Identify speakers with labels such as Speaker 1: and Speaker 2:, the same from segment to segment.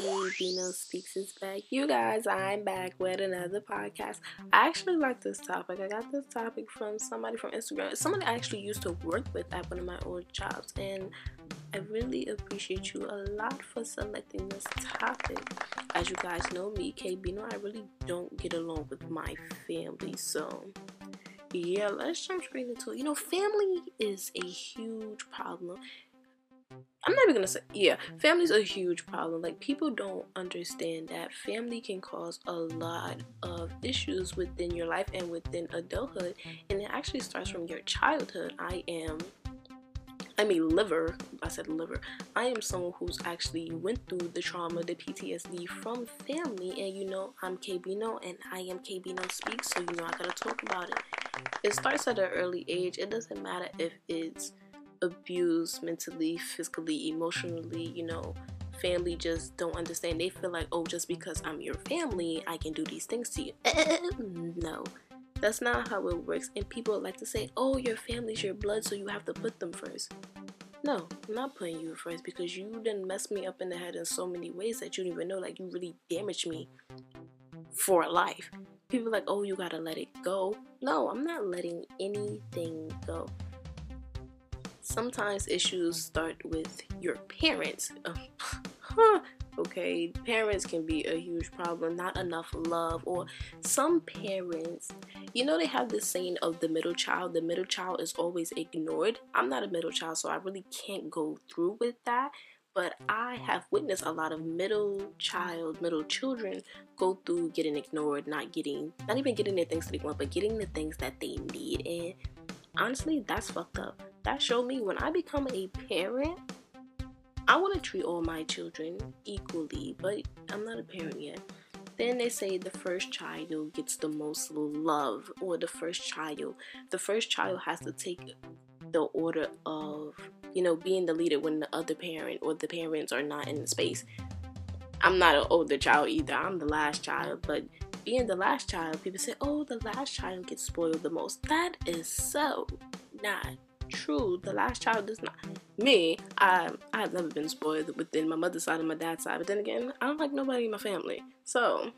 Speaker 1: Bino Speaks is back. You guys, I'm back with another podcast. I actually like this topic. I got this topic from somebody from Instagram. Somebody I actually used to work with at one of my old jobs, and I really appreciate you a lot for selecting this topic. As you guys know me, K Bino, I really don't get along with my family, so yeah, let's jump straight into it. You know, family is a huge problem I'm not even gonna say, yeah, family's a huge problem. Like, people don't understand that family can cause a lot of issues within your life and within adulthood, and it actually starts from your childhood. I am, I'm a liver, I said liver. I am someone who's actually went through the trauma, the PTSD from family, and you know, I'm KBino and I am KBino Speaks, so you know, I gotta talk about it. It starts at an early age, it doesn't matter if it's abused mentally, physically, emotionally, you know, family just don't understand. They feel like, oh, just because I'm your family, I can do these things to you. no, that's not how it works. And people like to say, oh, your family's your blood, so you have to put them first. No, I'm not putting you first because you didn't mess me up in the head in so many ways that you don't even know. Like, you really damaged me for life. People like, oh, you gotta let it go. No, I'm not letting anything go sometimes issues start with your parents. okay, parents can be a huge problem, not enough love, or some parents, you know, they have this saying of the middle child, the middle child is always ignored. I'm not a middle child, so I really can't go through with that. But I have witnessed a lot of middle child, middle children go through getting ignored, not getting, not even getting the things that they want, but getting the things that they need. And honestly, that's fucked up that showed me when I become a parent, I want to treat all my children equally, but I'm not a parent yet. Then they say the first child gets the most love, or the first child, the first child has to take the order of, you know, being the leader when the other parent or the parents are not in the space. I'm not an older child either. I'm the last child, but being the last child, people say, oh, the last child gets spoiled the most. That is so not true. The last child does not. Me, I I have never been spoiled within my mother's side and my dad's side. But then again, I don't like nobody in my family. So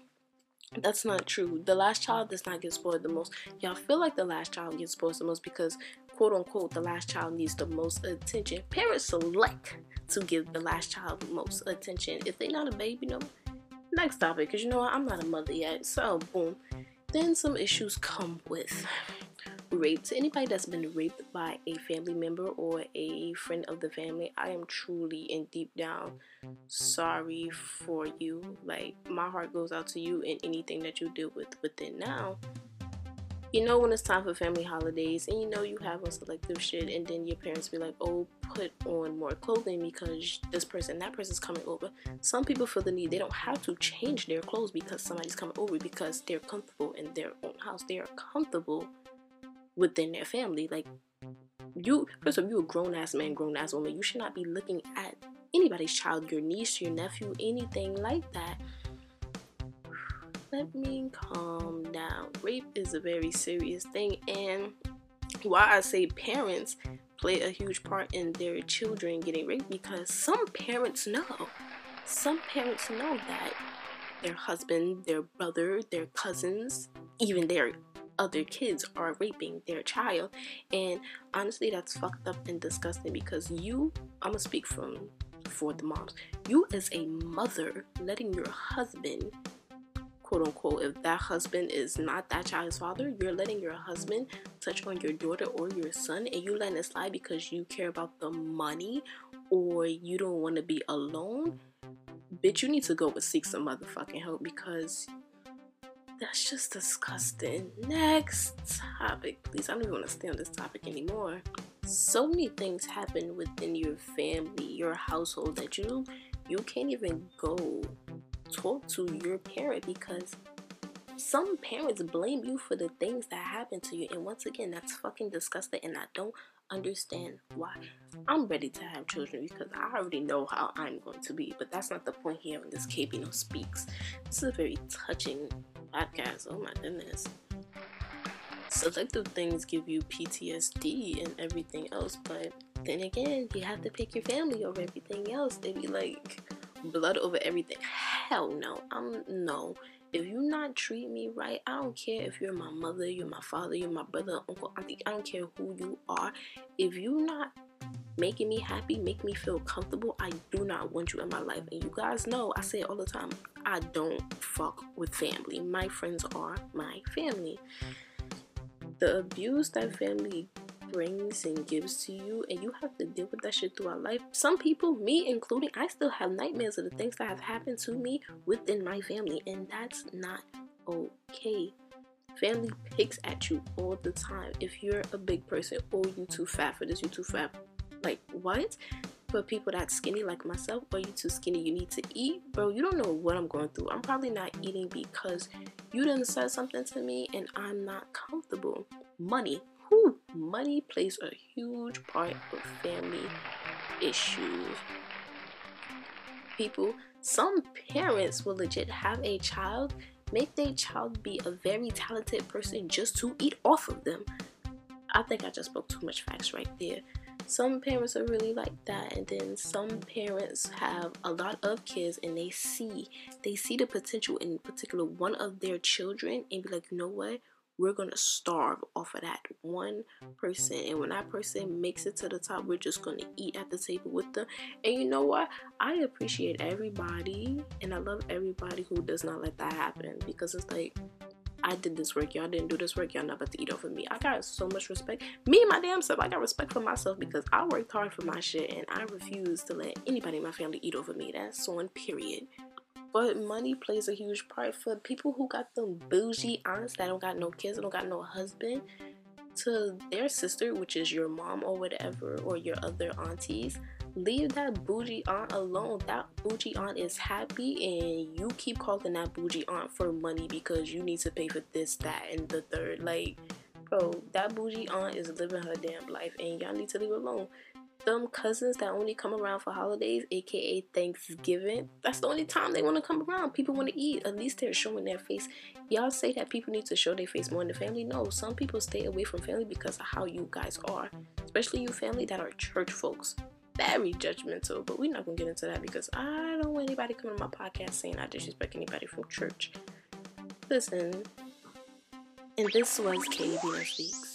Speaker 1: that's not true. The last child does not get spoiled the most. Y'all feel like the last child gets spoiled the most because quote unquote the last child needs the most attention. Parents select to give the last child the most attention. If they're not a baby, no. Next topic, because you know what, I'm not a mother yet. So boom. Then some issues come with raped, anybody that's been raped by a family member or a friend of the family, I am truly and deep down sorry for you. Like my heart goes out to you and anything that you deal with within now. You know when it's time for family holidays and you know you have on selective shit and then your parents be like, oh, put on more clothing because this person, that person's coming over. Some people feel the need, they don't have to change their clothes because somebody's coming over because they're comfortable in their own house. They are comfortable within their family. Like you, first of all, you a grown ass man, grown ass woman. You should not be looking at anybody's child, your niece, your nephew, anything like that. Let me calm down. Rape is a very serious thing, and why I say parents play a huge part in their children getting raped because some parents know. Some parents know that their husband, their brother, their cousins, even their other kids are raping their child. And honestly, that's fucked up and disgusting because you, I'm gonna speak from for the moms, you as a mother letting your husband quote unquote, if that husband is not that child's father, you're letting your husband touch on your daughter or your son and you letting it slide because you care about the money or you don't want to be alone. Bitch, you need to go and seek some motherfucking help because that's just disgusting. Next topic, please. I don't even want to stay on this topic anymore. So many things happen within your family, your household that you you can't even go talk to your parent because some parents blame you for the things that happen to you. And once again, that's fucking disgusting. And I don't understand why. I'm ready to have children because I already know how I'm going to be. But that's not the point here on this KBino Speaks. This is a very touching podcast. Oh my goodness. Selective things give you PTSD and everything else, but then again, you have to pick your family over everything else. They be like, blood over everything. Hell no. I'm no. If you not treat me right, I don't care if you're my mother, you're my father, you're my brother, uncle, auntie. I don't care who you are. If you not making me happy, make me feel comfortable, I do not want you in my life. And you guys know, I say it all the time. I don't fuck with family. My friends are my family. The abuse that family brings and gives to you, and you have to deal with that shit throughout life. Some people, me including, I still have nightmares of the things that have happened to me within my family, and that's not okay. Family picks at you all the time. If you're a big person, oh, you too fat for this, you too fat. Like, what? For people that skinny like myself, or you too skinny, you need to eat, bro. You don't know what I'm going through. I'm probably not eating because you didn't say something to me and I'm not comfortable. Money, whew, money plays a huge part of family issues. People, some parents will legit have a child, make their child be a very talented person just to eat off of them. I think I just spoke too much facts right there. Some parents are really like that, and then some parents have a lot of kids and they see they see the potential in particular one of their children and be like, you know what? we're gonna starve off of that one person and when that person makes it to the top we're just gonna eat at the table with them and you know what i appreciate everybody and i love everybody who does not let that happen because it's like I did this work, y'all didn't do this work, y'all not about to eat of me. I got so much respect. Me, my damn self, I got respect for myself because I worked hard for my shit and I refuse to let anybody in my family eat over me. That's on period. But money plays a huge part for people who got them bougie aunts that don't got no kids, don't got no husband, to their sister, which is your mom or whatever, or your other aunties. Leave that bougie aunt alone. That bougie aunt is happy, and you keep calling that bougie aunt for money because you need to pay for this, that, and the third. Like, bro, that bougie aunt is living her damn life, and y'all need to leave alone them cousins that only come around for holidays, aka Thanksgiving, that's the only time they want to come around. People want to eat. At least they're showing their face. Y'all say that people need to show their face more in the family. No, some people stay away from family because of how you guys are. Especially you family that are church folks. Very judgmental, but we're not gonna get into that because I don't want anybody coming to my podcast saying I disrespect anybody from church. Listen, and this was KBS Speaks.